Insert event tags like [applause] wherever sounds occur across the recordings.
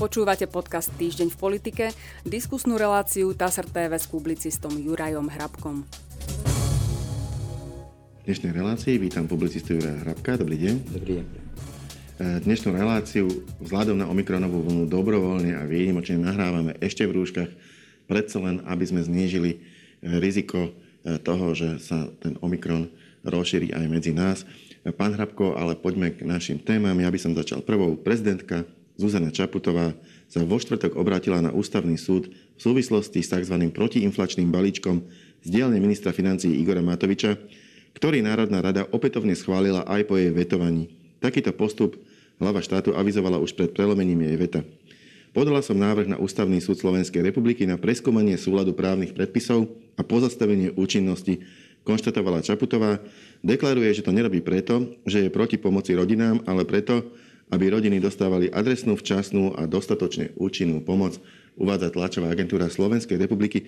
Počúvate podcast Týždeň v politike, diskusnú reláciu TASR TV s publicistom Jurajom Hrabkom. V dnešnej relácii vítam publicistu Juraja Hrabka. Dobrý deň. Dobrý deň. E, dnešnú reláciu vzhľadom na omikronovú vlnu dobrovoľne a výnimočne nahrávame ešte v rúškach, predsa len, aby sme znížili e, riziko e, toho, že sa ten omikron rozšíri aj medzi nás. Pán Hrabko, ale poďme k našim témam. Ja by som začal prvou. Prezidentka Zuzana Čaputová sa vo štvrtok obrátila na ústavný súd v súvislosti s tzv. protiinflačným balíčkom z dielne ministra financí Igora Matoviča, ktorý Národná rada opätovne schválila aj po jej vetovaní. Takýto postup hlava štátu avizovala už pred prelomením jej veta. Podala som návrh na Ústavný súd Slovenskej republiky na preskúmanie súladu právnych predpisov a pozastavenie účinnosti, konštatovala Čaputová. Deklaruje, že to nerobí preto, že je proti pomoci rodinám, ale preto, aby rodiny dostávali adresnú, včasnú a dostatočne účinnú pomoc, uvádza tlačová agentúra Slovenskej republiky.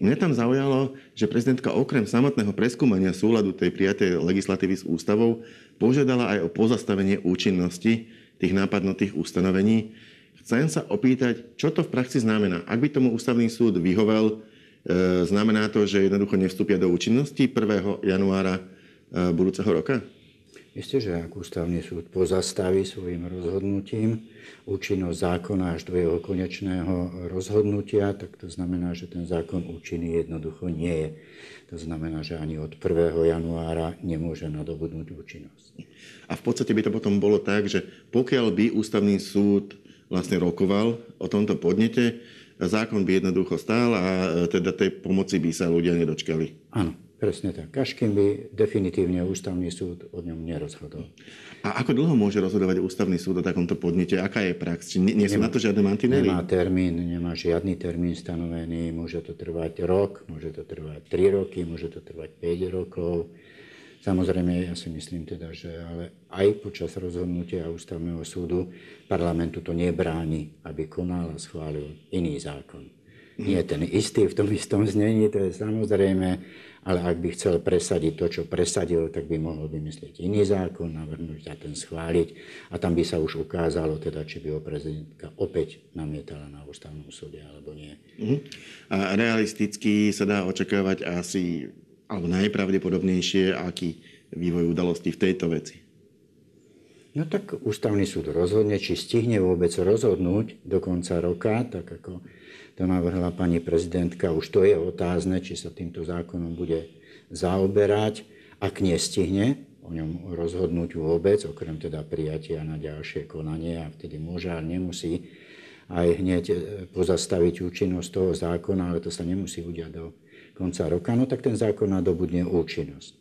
Mne tam zaujalo, že prezidentka okrem samotného preskúmania súladu tej prijatej legislatívy s ústavou požiadala aj o pozastavenie účinnosti tých nápadnotých ustanovení. Chcem sa opýtať, čo to v praxi znamená. Ak by tomu ústavný súd vyhovel, e, znamená to, že jednoducho nevstúpia do účinnosti 1. januára e, budúceho roka? Isté, že ak ústavný súd pozastaví svojim rozhodnutím účinnosť zákona až do jeho konečného rozhodnutia, tak to znamená, že ten zákon účinný jednoducho nie je. To znamená, že ani od 1. januára nemôže nadobudnúť účinnosť. A v podstate by to potom bolo tak, že pokiaľ by ústavný súd vlastne rokoval o tomto podnete, zákon by jednoducho stál a teda tej pomoci by sa ľudia nedočkali. Áno. Presne tak. Až kým by definitívne ústavný súd o ňom nerozhodol. A ako dlho môže rozhodovať ústavný súd o takomto podnete? Aká je prax? Či nie, nie sú nemá, na to žiadne mantinery? Nemá termín, nemá žiadny termín stanovený. Môže to trvať rok, môže to trvať 3 roky, môže to trvať 5 rokov. Samozrejme, ja si myslím teda, že ale aj počas rozhodnutia ústavného súdu parlamentu to nebráni, aby konal a schválil iný zákon. Nie ten istý v tom istom znení, to je samozrejme, ale ak by chcel presadiť to, čo presadil, tak by mohol vymyslieť iný zákon, navrhnúť a ten schváliť a tam by sa už ukázalo, teda, či by ho prezidentka opäť namietala na ústavnom súde alebo nie. Uh-huh. A realisticky sa dá očakávať asi, alebo najpravdepodobnejšie, aký vývoj udalostí v tejto veci. No tak ústavný súd rozhodne, či stihne vôbec rozhodnúť do konca roka, tak ako to navrhla pani prezidentka. Už to je otázne, či sa týmto zákonom bude zaoberať. Ak nestihne o ňom rozhodnúť vôbec, okrem teda prijatia na ďalšie konanie a vtedy môže a nemusí aj hneď e, pozastaviť účinnosť toho zákona, ale to sa nemusí udiať do konca roka, no tak ten zákon nadobudne účinnosť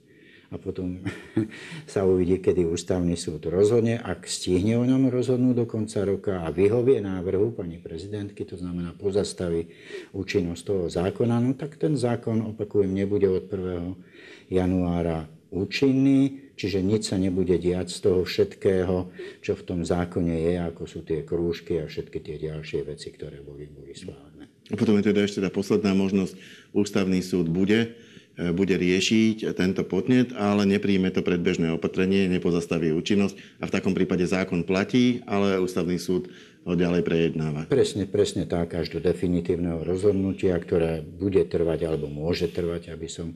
a potom [laughs] sa uvidí, kedy ústavný súd rozhodne. Ak stihne o ňom rozhodnúť do konca roka a vyhovie návrhu pani prezidentky, to znamená pozastaví účinnosť toho zákona, no tak ten zákon, opakujem, nebude od 1. januára účinný, čiže nič sa nebude diať z toho všetkého, čo v tom zákone je, ako sú tie krúžky a všetky tie ďalšie veci, ktoré boli, boli schválené. A potom je teda ešte tá posledná možnosť, ústavný súd bude bude riešiť tento podnet, ale nepríjme to predbežné opatrenie, nepozastaví účinnosť a v takom prípade zákon platí, ale ústavný súd ho ďalej prejednáva. Presne, presne tak, až do definitívneho rozhodnutia, ktoré bude trvať alebo môže trvať, aby som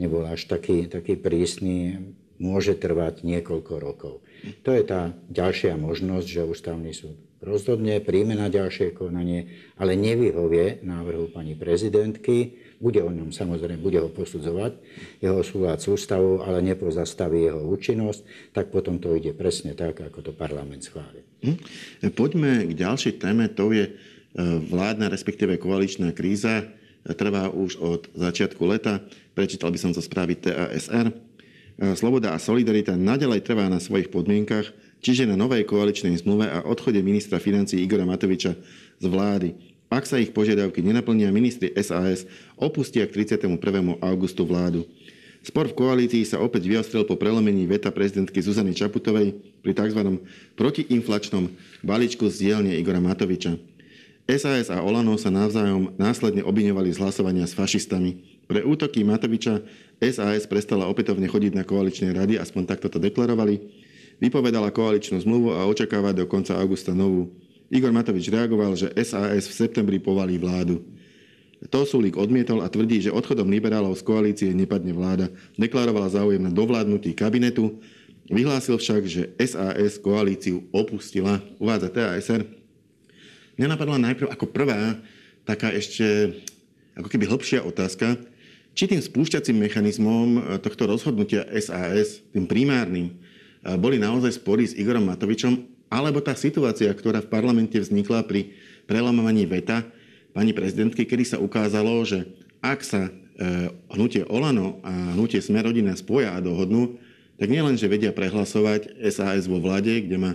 nebol až taký, taký prísny, môže trvať niekoľko rokov. To je tá ďalšia možnosť, že ústavný súd rozhodne, príjme na ďalšie konanie, ale nevyhovie návrhu pani prezidentky, bude o ňom samozrejme, bude ho posudzovať, jeho súlad s ústavou, ale nepozastaví jeho účinnosť, tak potom to ide presne tak, ako to parlament schváli. Hm? Poďme k ďalšej téme, to je e, vládna, respektíve koaličná kríza. Trvá už od začiatku leta. Prečítal by som to správy TASR. E, Sloboda a solidarita nadalej trvá na svojich podmienkach, čiže na novej koaličnej zmluve a odchode ministra financí Igora Matoviča z vlády. Ak sa ich požiadavky nenaplnia, ministri SAS opustia k 31. augustu vládu. Spor v koalícii sa opäť vyostrel po prelomení veta prezidentky Zuzany Čaputovej pri tzv. protiinflačnom balíčku z dielne Igora Matoviča. SAS a Olano sa navzájom následne obviňovali z hlasovania s fašistami. Pre útoky Matoviča SAS prestala opätovne chodiť na koaličné rady, aspoň takto to deklarovali. Vypovedala koaličnú zmluvu a očakáva do konca augusta novú. Igor Matovič reagoval, že SAS v septembri povalí vládu. To Sulík odmietol a tvrdí, že odchodom liberálov z koalície nepadne vláda. Deklarovala záujem na dovládnutí kabinetu. Vyhlásil však, že SAS koalíciu opustila. Uvádza TASR. Mňa napadla najprv ako prvá taká ešte ako keby hĺbšia otázka, či tým spúšťacím mechanizmom e, tohto rozhodnutia SAS, tým primárnym, e, boli naozaj spory s Igorom Matovičom, alebo tá situácia, ktorá v parlamente vznikla pri prelamovaní veta pani prezidentky, kedy sa ukázalo, že ak sa e, hnutie Olano a hnutie Smerodina spoja a dohodnú, tak nielen, že vedia prehlasovať SAS vo vlade, kde má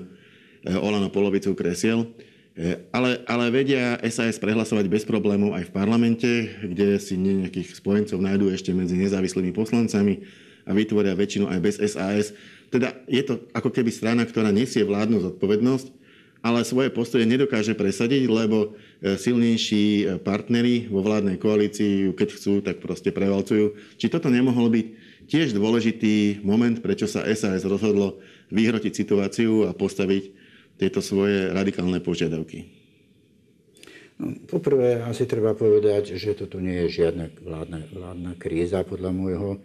Olano polovicu kresiel, E, ale, ale vedia SAS prehlasovať bez problémov aj v parlamente, kde si nejakých spojencov nájdú ešte medzi nezávislými poslancami a vytvoria väčšinu aj bez SAS. Teda je to ako keby strana, ktorá nesie vládnu zodpovednosť, ale svoje postoje nedokáže presadiť, lebo e, silnejší e, partnery vo vládnej koalícii, keď chcú, tak proste prevalcujú. Či toto nemohol byť tiež dôležitý moment, prečo sa SAS rozhodlo vyhrotiť situáciu a postaviť tieto svoje radikálne požiadavky? No, poprvé asi treba povedať, že toto nie je žiadna vládna, vládna kríza podľa môjho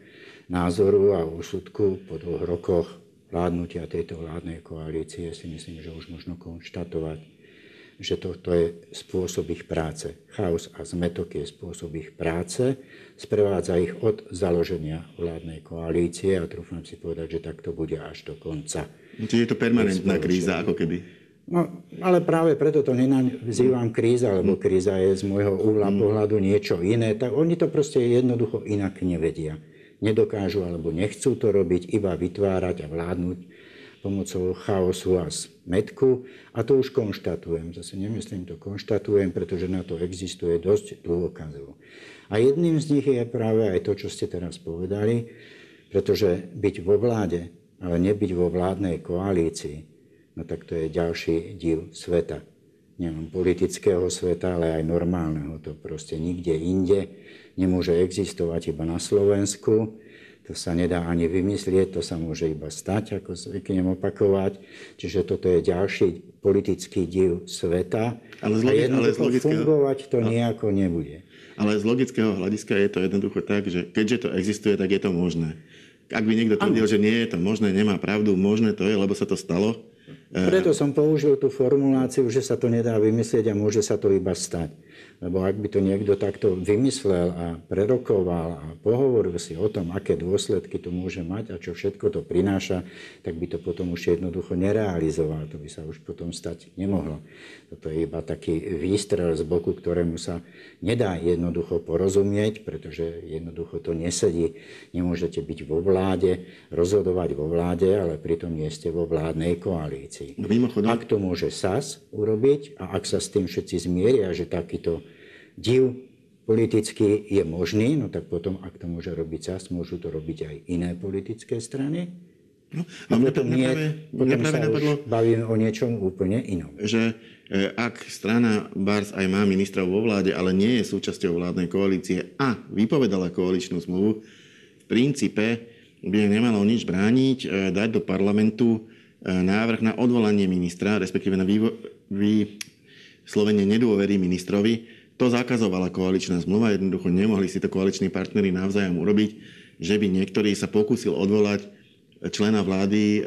názoru a úsudku po dvoch rokoch vládnutia tejto vládnej koalície si myslím, že už možno konštatovať, že toto je spôsob ich práce. Chaos a zmetok je spôsob ich práce, sprevádza ich od založenia vládnej koalície a trúfam si povedať, že tak to bude až do konca Čiže je to permanentná kríza, ako keby. No, ale práve preto to nenazývam kríza, lebo kríza je z môjho uhla pohľadu niečo iné. Tak oni to proste jednoducho inak nevedia. Nedokážu alebo nechcú to robiť, iba vytvárať a vládnuť pomocou chaosu a smetku. A to už konštatujem. Zase nemyslím to konštatujem, pretože na to existuje dosť dôkazov. A jedným z nich je práve aj to, čo ste teraz povedali, pretože byť vo vláde ale nebyť vo vládnej koalícii, no tak to je ďalší div sveta. Nielen politického sveta, ale aj normálneho. To proste nikde inde nemôže existovať iba na Slovensku. To sa nedá ani vymyslieť, to sa môže iba stať, ako zvyknem opakovať. Čiže toto je ďalší politický div sveta. Ale z, logi- ale z logického... fungovať to ale... nejako nebude. Ale z logického hľadiska je to jednoducho tak, že keďže to existuje, tak je to možné. Ak by niekto tvrdil, že nie je to možné, nemá pravdu, možné to je, lebo sa to stalo. Preto som použil tú formuláciu, že sa to nedá vymyslieť a môže sa to iba stať. Lebo ak by to niekto takto vymyslel a prerokoval a pohovoril si o tom, aké dôsledky to môže mať a čo všetko to prináša, tak by to potom už jednoducho nerealizoval. To by sa už potom stať nemohlo. Toto je iba taký výstrel z boku, ktorému sa nedá jednoducho porozumieť, pretože jednoducho to nesedí. Nemôžete byť vo vláde, rozhodovať vo vláde, ale pritom nie ste vo vládnej koalícii. Mimochodom... Ak to môže SAS urobiť a ak sa s tým všetci zmieria, že takýto div politicky je možný, no tak potom, ak to môže robiť SAS, môžu to robiť aj iné politické strany. No, a potom, nie, potom sa napadlo, už bavíme o niečom úplne inom. Že e, ak strana Bars aj má ministra vo vláde, ale nie je súčasťou vládnej koalície a vypovedala koaličnú zmluvu, v princípe by nemalo nič brániť e, dať do parlamentu e, návrh na odvolanie ministra, respektíve na vyslovenie nedôvery ministrovi, to zakazovala koaličná zmluva, jednoducho nemohli si to koaliční partnery navzájom urobiť, že by niektorý sa pokúsil odvolať člena vlády e,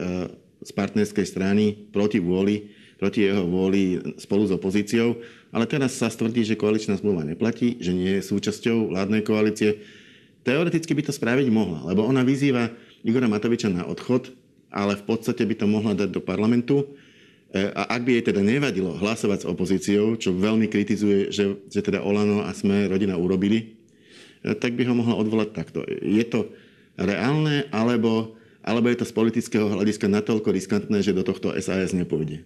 z partnerskej strany proti vôli, proti jeho vôli spolu s opozíciou. Ale teraz sa stvrdí, že koaličná zmluva neplatí, že nie je súčasťou vládnej koalície. Teoreticky by to spraviť mohla, lebo ona vyzýva Igora Matoviča na odchod, ale v podstate by to mohla dať do parlamentu a ak by jej teda nevadilo hlasovať s opozíciou, čo veľmi kritizuje, že, že teda Olano a Sme rodina urobili, e, tak by ho mohla odvolať takto. Je to reálne, alebo, alebo je to z politického hľadiska natoľko riskantné, že do tohto SAS nepôjde?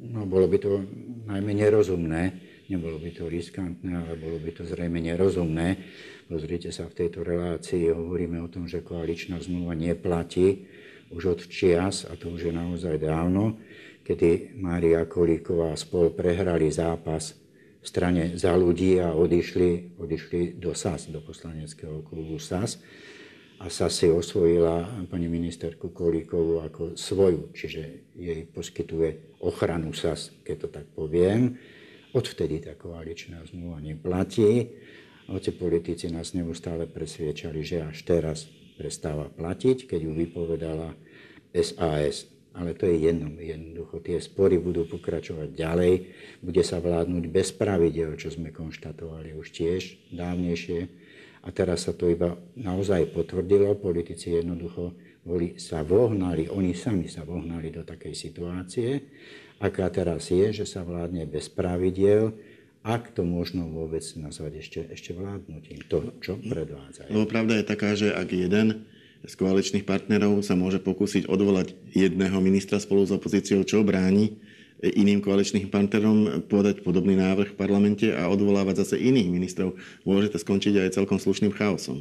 No, bolo by to najmä nerozumné. Nebolo by to riskantné, ale bolo by to zrejme nerozumné. Pozrite sa, v tejto relácii hovoríme o tom, že koaličná zmluva neplatí už od čias, a to už je naozaj dávno, kedy Mária Kolíková spol prehrali zápas v strane za ľudí a odišli, odišli do SAS, do poslaneckého klubu SAS. a sa si osvojila pani ministerku Kolíkovú ako svoju, čiže jej poskytuje ochranu SAS, keď to tak poviem. Odvtedy tá koaličná zmluva neplatí. Hoci politici nás neustále presviečali, že až teraz prestáva platiť, keď ju vypovedala SAS. Ale to je jedno. Jednoducho tie spory budú pokračovať ďalej. Bude sa vládnuť bez pravidel, čo sme konštatovali už tiež dávnejšie a teraz sa to iba naozaj potvrdilo. Politici jednoducho boli, sa vohnali, oni sami sa vohnali do takej situácie, aká teraz je, že sa vládne bez pravidiel, ak to možno vôbec nazvať ešte, ešte vládnutím, to, čo predvádzajú. Lebo pravda je taká, že ak jeden z koaličných partnerov sa môže pokúsiť odvolať jedného ministra spolu s opozíciou, čo bráni iným koaličným partnerom podať podobný návrh v parlamente a odvolávať zase iných ministrov, môže to skončiť aj celkom slušným chaosom.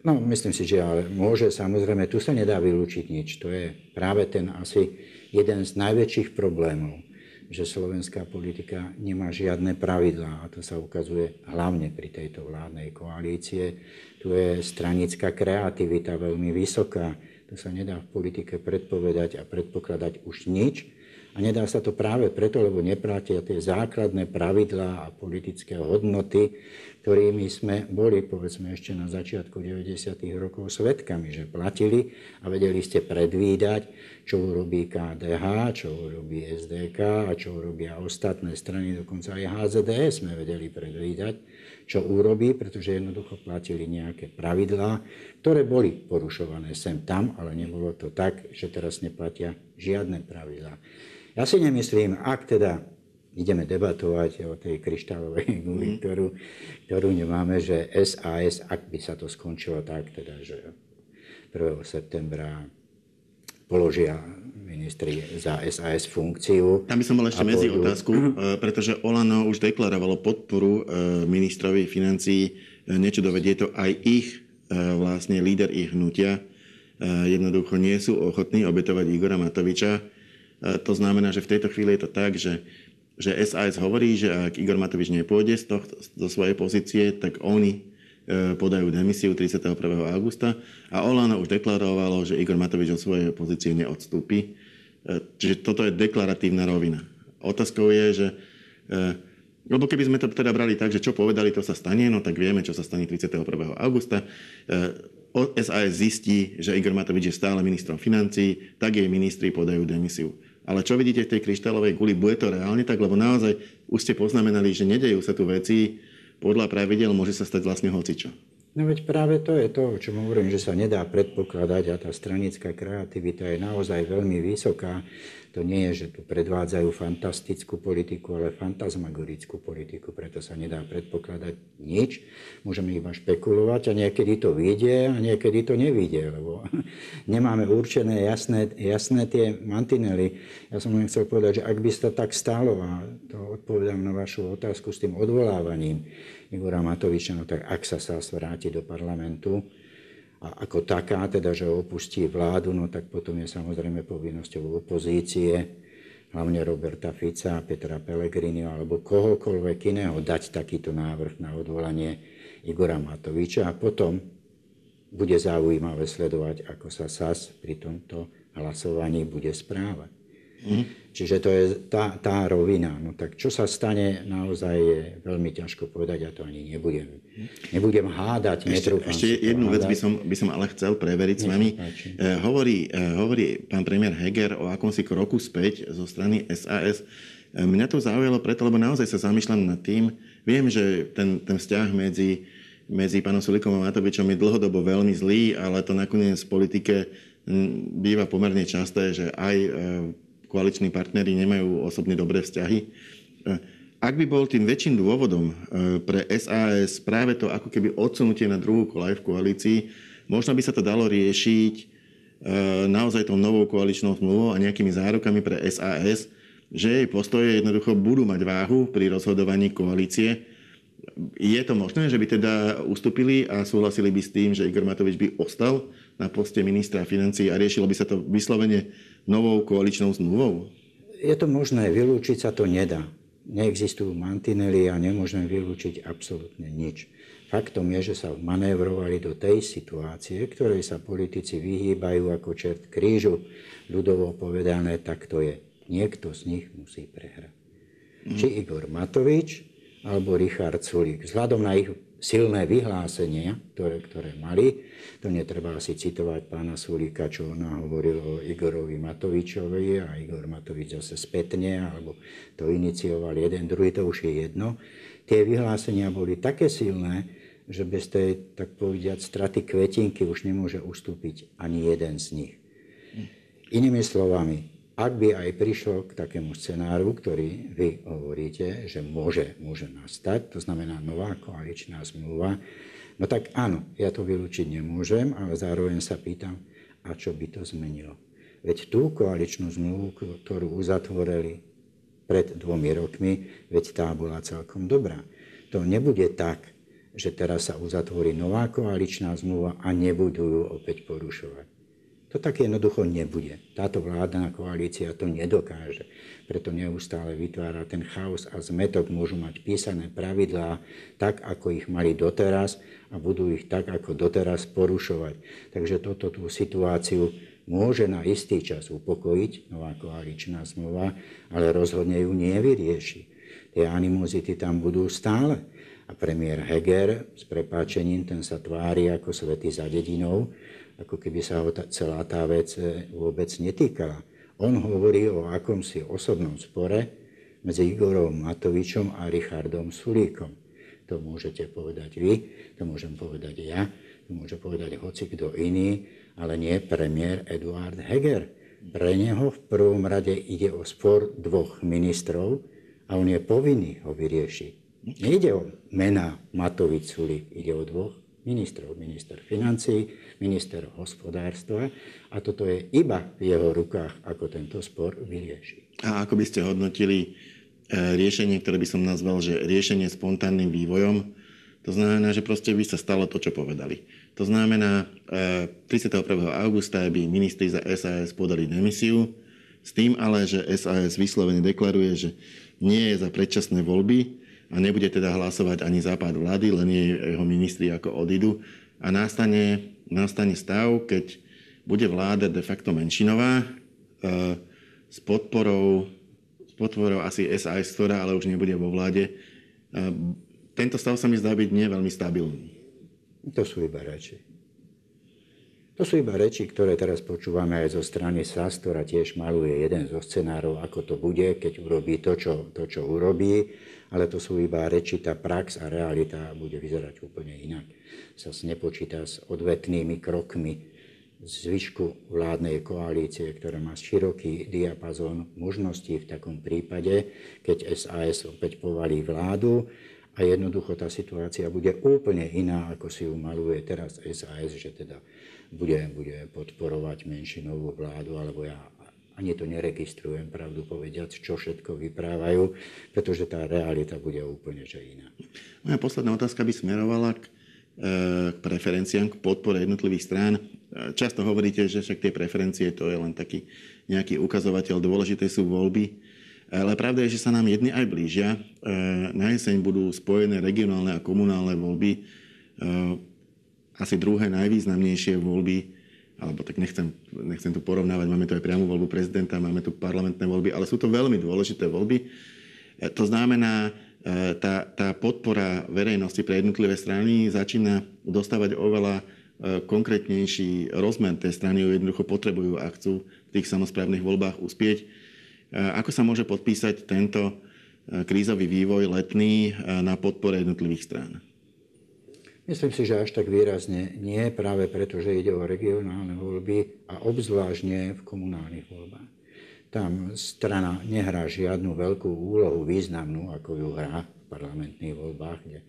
No, myslím si, že ale môže, samozrejme, tu sa nedá vylúčiť nič. To je práve ten asi jeden z najväčších problémov, že slovenská politika nemá žiadne pravidlá a to sa ukazuje hlavne pri tejto vládnej koalície. Tu je stranická kreativita veľmi vysoká. Tu sa nedá v politike predpovedať a predpokladať už nič a nedá sa to práve preto, lebo neplatia tie základné pravidlá a politické hodnoty, ktorými sme boli, povedzme, ešte na začiatku 90. rokov svetkami, že platili a vedeli ste predvídať, čo urobí KDH, čo urobí SDK a čo urobia ostatné strany, dokonca aj HZDS sme vedeli predvídať, čo urobí, pretože jednoducho platili nejaké pravidlá, ktoré boli porušované sem tam, ale nebolo to tak, že teraz neplatia žiadne pravidlá. Ja si nemyslím, ak teda ideme debatovať o tej kryštálovej [laughs] guli, mm. ktorú, ktorú nemáme, že SAS, ak by sa to skončilo tak, teda, že 1. septembra položia ministri za SAS funkciu. Tam by som mal ešte medzi pôjdu... otázku, mhm. [clears throat] e, pretože Olano už deklarovalo podporu e, ministrovi financií. E, niečo dovedie to aj ich vlastne líder ich hnutia. Jednoducho nie sú ochotní obetovať Igora Matoviča to znamená, že v tejto chvíli je to tak, že, že SAS hovorí, že ak Igor Matovič nepôjde z, toho, zo svojej pozície, tak oni e, podajú demisiu 31. augusta a Olano už deklarovalo, že Igor Matovič od svojej pozície neodstúpi. E, čiže toto je deklaratívna rovina. Otázkou je, že lebo keby sme to teda brali tak, že čo povedali, to sa stane, no tak vieme, čo sa stane 31. augusta. SAS zistí, že Igor Matovič je stále ministrom financí, tak jej ministri podajú demisiu. Ale čo vidíte v tej kryštálovej guli, bude to reálne tak? Lebo naozaj už ste poznamenali, že nedejú sa tu veci podľa pravidel, môže sa stať vlastne hocičo. No veď práve to je to, čo hovorím, že sa nedá predpokladať a tá stranická kreativita je naozaj veľmi vysoká. To nie je, že tu predvádzajú fantastickú politiku, ale fantasmagorickú politiku, preto sa nedá predpokladať nič. Môžeme iba špekulovať a niekedy to vyjde a niekedy to nevyjde, lebo [laughs] nemáme určené jasné, jasné tie mantinely. Ja som len chcel povedať, že ak by sa tak stalo, a to odpovedám na vašu otázku s tým odvolávaním Igora Matoviča, no tak ak sa sa vráti do parlamentu, a ako taká, teda, že opustí vládu, no tak potom je samozrejme povinnosťou opozície, hlavne Roberta Fica, Petra Pellegrini alebo kohokoľvek iného dať takýto návrh na odvolanie Igora Matoviča a potom bude zaujímavé sledovať, ako sa SAS pri tomto hlasovaní bude správať. Mm. Čiže to je tá, tá rovina. No tak čo sa stane, naozaj je veľmi ťažko povedať, ja to ani nebudem. Nebudem hádať, Ešte, ešte jednu vec by som, by som ale chcel preveriť s vami. Eh, hovorí, eh, hovorí pán premiér Heger o akomsi kroku späť zo strany SAS. Eh, mňa to zaujalo preto, lebo naozaj sa zamýšľam nad tým. Viem, že ten, ten vzťah medzi, medzi pánom Sulikom a Matovičom je dlhodobo veľmi zlý, ale to nakoniec v politike hm, býva pomerne časté, že aj koaliční partnery nemajú osobne dobré vzťahy. E, ak by bol tým väčším dôvodom e, pre SAS práve to ako keby odsunutie na druhú kolaj v koalícii, možno by sa to dalo riešiť e, naozaj tou novou koaličnou zmluvou a nejakými zárokami pre SAS, že jej postoje jednoducho budú mať váhu pri rozhodovaní koalície. Je to možné, že by teda ustúpili a súhlasili by s tým, že Igor Matovič by ostal na poste ministra financí a riešilo by sa to vyslovene novou koaličnou zmluvou? Je to možné, vylúčiť sa to nedá. Neexistujú mantinely a nemôžeme vylúčiť absolútne nič. Faktom je, že sa manévrovali do tej situácie, ktorej sa politici vyhýbajú ako čert krížu. Ľudovo povedané, tak to je. Niekto z nich musí prehrať. Mm. Či Igor Matovič, alebo Richard Sulík. Vzhľadom na ich silné vyhlásenia, ktoré, ktoré mali, to netreba asi citovať pána Sulíka, čo on hovoril o Igorovi Matovičovi a Igor Matovič zase spätne, alebo to inicioval jeden, druhý, to už je jedno. Tie vyhlásenia boli také silné, že bez tej, tak povediať, straty kvetinky už nemôže ustúpiť ani jeden z nich. Inými slovami, ak by aj prišlo k takému scenáru, ktorý vy hovoríte, že môže, môže nastať, to znamená nová koaličná zmluva, no tak áno, ja to vylúčiť nemôžem, ale zároveň sa pýtam, a čo by to zmenilo? Veď tú koaličnú zmluvu, ktorú uzatvorili pred dvomi rokmi, veď tá bola celkom dobrá. To nebude tak, že teraz sa uzatvorí nová koaličná zmluva a nebudú ju opäť porušovať. To tak jednoducho nebude. Táto vládna koalícia to nedokáže. Preto neustále vytvára ten chaos a zmetok. Môžu mať písané pravidlá tak, ako ich mali doteraz a budú ich tak, ako doteraz porušovať. Takže toto tú situáciu môže na istý čas upokojiť, nová koaličná zmluva, ale rozhodne ju nevyrieši. Tie animozity tam budú stále. A premiér Heger s prepáčením, ten sa tvári ako svety za dedinou, ako keby sa ho tá, celá tá vec e, vôbec netýkala. On hovorí o akomsi osobnom spore medzi Igorom Matovičom a Richardom Sulíkom. To môžete povedať vy, to môžem povedať ja, to môže povedať hoci kto iný, ale nie premiér Eduard Heger. Pre neho v prvom rade ide o spor dvoch ministrov a on je povinný ho vyriešiť. Nejde o mena Matovič Sulík, ide o dvoch ministrov. Minister financí, minister hospodárstva a toto je iba v jeho rukách, ako tento spor vyrieši. A ako by ste hodnotili e, riešenie, ktoré by som nazval, že riešenie spontánnym vývojom, to znamená, že proste by sa stalo to, čo povedali. To znamená, 31. E, augusta by ministri za SAS podali demisiu, s tým ale, že SAS vyslovene deklaruje, že nie je za predčasné voľby a nebude teda hlasovať ani západ vlády, len jeho ministri ako odídu a nastane nastane stav, keď bude vláda de facto menšinová, eh, s podporou, s podporou asi SAS, ktorá ale už nebude vo vláde. Eh, tento stav sa mi zdá byť nie veľmi stabilný. To sú iba reči. To sú iba reči, ktoré teraz počúvame aj zo strany SAS, ktorá tiež maluje jeden zo scenárov, ako to bude, keď urobí to, čo, to, čo urobí, ale to sú iba reči, tá prax a realita bude vyzerať úplne inak. Sa nepočíta s odvetnými krokmi zvyšku vládnej koalície, ktorá má široký diapazón možností v takom prípade, keď SAS opäť povalí vládu, a jednoducho tá situácia bude úplne iná, ako si ju maluje teraz SAS, že teda bude, bude podporovať menšinovú vládu, alebo ja ani to neregistrujem, pravdu povediac, čo všetko vyprávajú, pretože tá realita bude úplne že iná. Moja posledná otázka by smerovala k, e, k preferenciám, k podpore jednotlivých strán. E, často hovoríte, že však tie preferencie to je len taký nejaký ukazovateľ, dôležité sú voľby. Ale pravda je, že sa nám jedny aj blížia. E, na jeseň budú spojené regionálne a komunálne voľby. Asi druhé najvýznamnejšie voľby, alebo tak nechcem, nechcem tu porovnávať, máme tu aj priamu voľbu prezidenta, máme tu parlamentné voľby, ale sú to veľmi dôležité voľby. E, to znamená, tá, tá podpora verejnosti pre jednotlivé strany začína dostávať oveľa konkrétnejší rozmer. Tie strany jednoducho potrebujú, ak chcú v tých samozprávnych voľbách uspieť ako sa môže podpísať tento e, krízový vývoj letný e, na podpore jednotlivých strán? Myslím si, že až tak výrazne nie, práve preto, že ide o regionálne voľby a obzvlášne v komunálnych voľbách. Tam strana nehrá žiadnu veľkú úlohu významnú, ako ju hrá v parlamentných voľbách, kde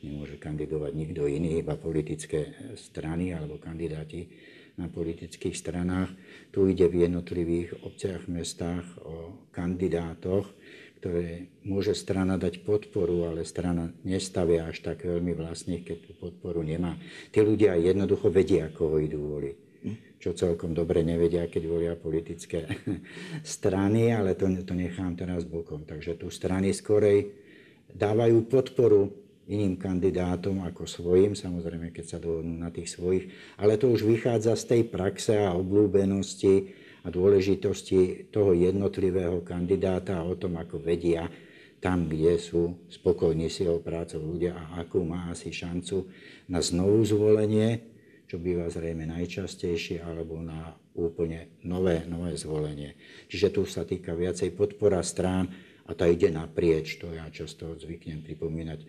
nemôže kandidovať nikto iný, iba politické strany alebo kandidáti na politických stranách. Tu ide v jednotlivých obciach, mestách o kandidátoch, ktoré môže strana dať podporu, ale strana nestavia až tak veľmi vlastných, keď tú podporu nemá. Tí ľudia jednoducho vedia, koho idú voliť. Čo celkom dobre nevedia, keď volia politické [laughs] strany, ale to, to nechám teraz bokom. Takže tu strany skorej dávajú podporu iným kandidátom ako svojim, samozrejme, keď sa dohodnú na tých svojich, ale to už vychádza z tej praxe a oblúbenosti a dôležitosti toho jednotlivého kandidáta a o tom, ako vedia tam, kde sú spokojní s jeho prácou ľudia a akú má asi šancu na znovu zvolenie, čo býva zrejme najčastejšie, alebo na úplne nové, nové zvolenie. Čiže tu sa týka viacej podpora strán a tá ide naprieč. To ja často zvyknem pripomínať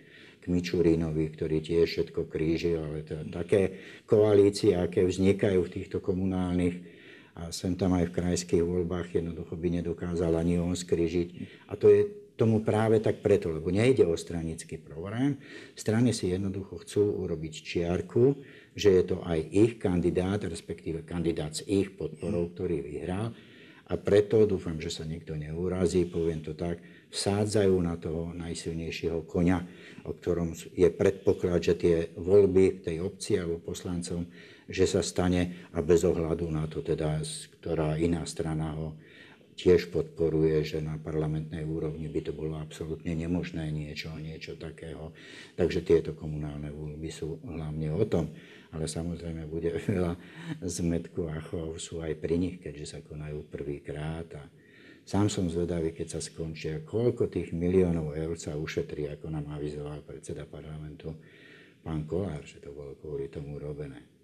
k Mičurínovi, ktorý tiež všetko krížil, ale to, také koalície, aké vznikajú v týchto komunálnych a sem tam aj v krajských voľbách jednoducho by nedokázal ani on skrížiť. A to je tomu práve tak preto, lebo nejde o stranický program. Strany si jednoducho chcú urobiť čiarku, že je to aj ich kandidát, respektíve kandidát s ich podporou, ktorý vyhral. A preto dúfam, že sa nikto neurazí, poviem to tak, vsádzajú na toho najsilnejšieho konia, o ktorom je predpoklad, že tie voľby tej obci alebo poslancom, že sa stane a bez ohľadu na to teda, ktorá iná strana ho tiež podporuje, že na parlamentnej úrovni by to bolo absolútne nemožné niečo, niečo takého. Takže tieto komunálne voľby sú hlavne o tom. Ale samozrejme bude [laughs] veľa zmetku a chov sú aj pri nich, keďže sa konajú prvýkrát a Sám som zvedavý, keď sa skončia, koľko tých miliónov eur sa ušetrí, ako nám avizoval predseda parlamentu pán Kolár, že to bolo kvôli tomu robené.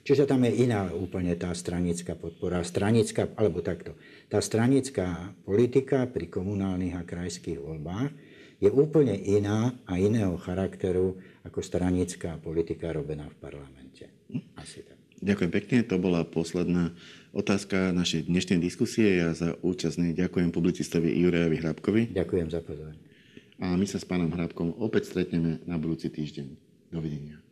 Čiže tam je iná úplne tá stranická podpora, stranická, alebo takto. Tá stranická politika pri komunálnych a krajských voľbách je úplne iná a iného charakteru ako stranická politika robená v parlamente. Asi tak. Ďakujem pekne, to bola posledná otázka našej dnešnej diskusie. Ja za účastný ďakujem publicistovi Jurajovi Hrabkovi. Ďakujem za pozornosť. A my sa s pánom Hrabkom opäť stretneme na budúci týždeň. Dovidenia.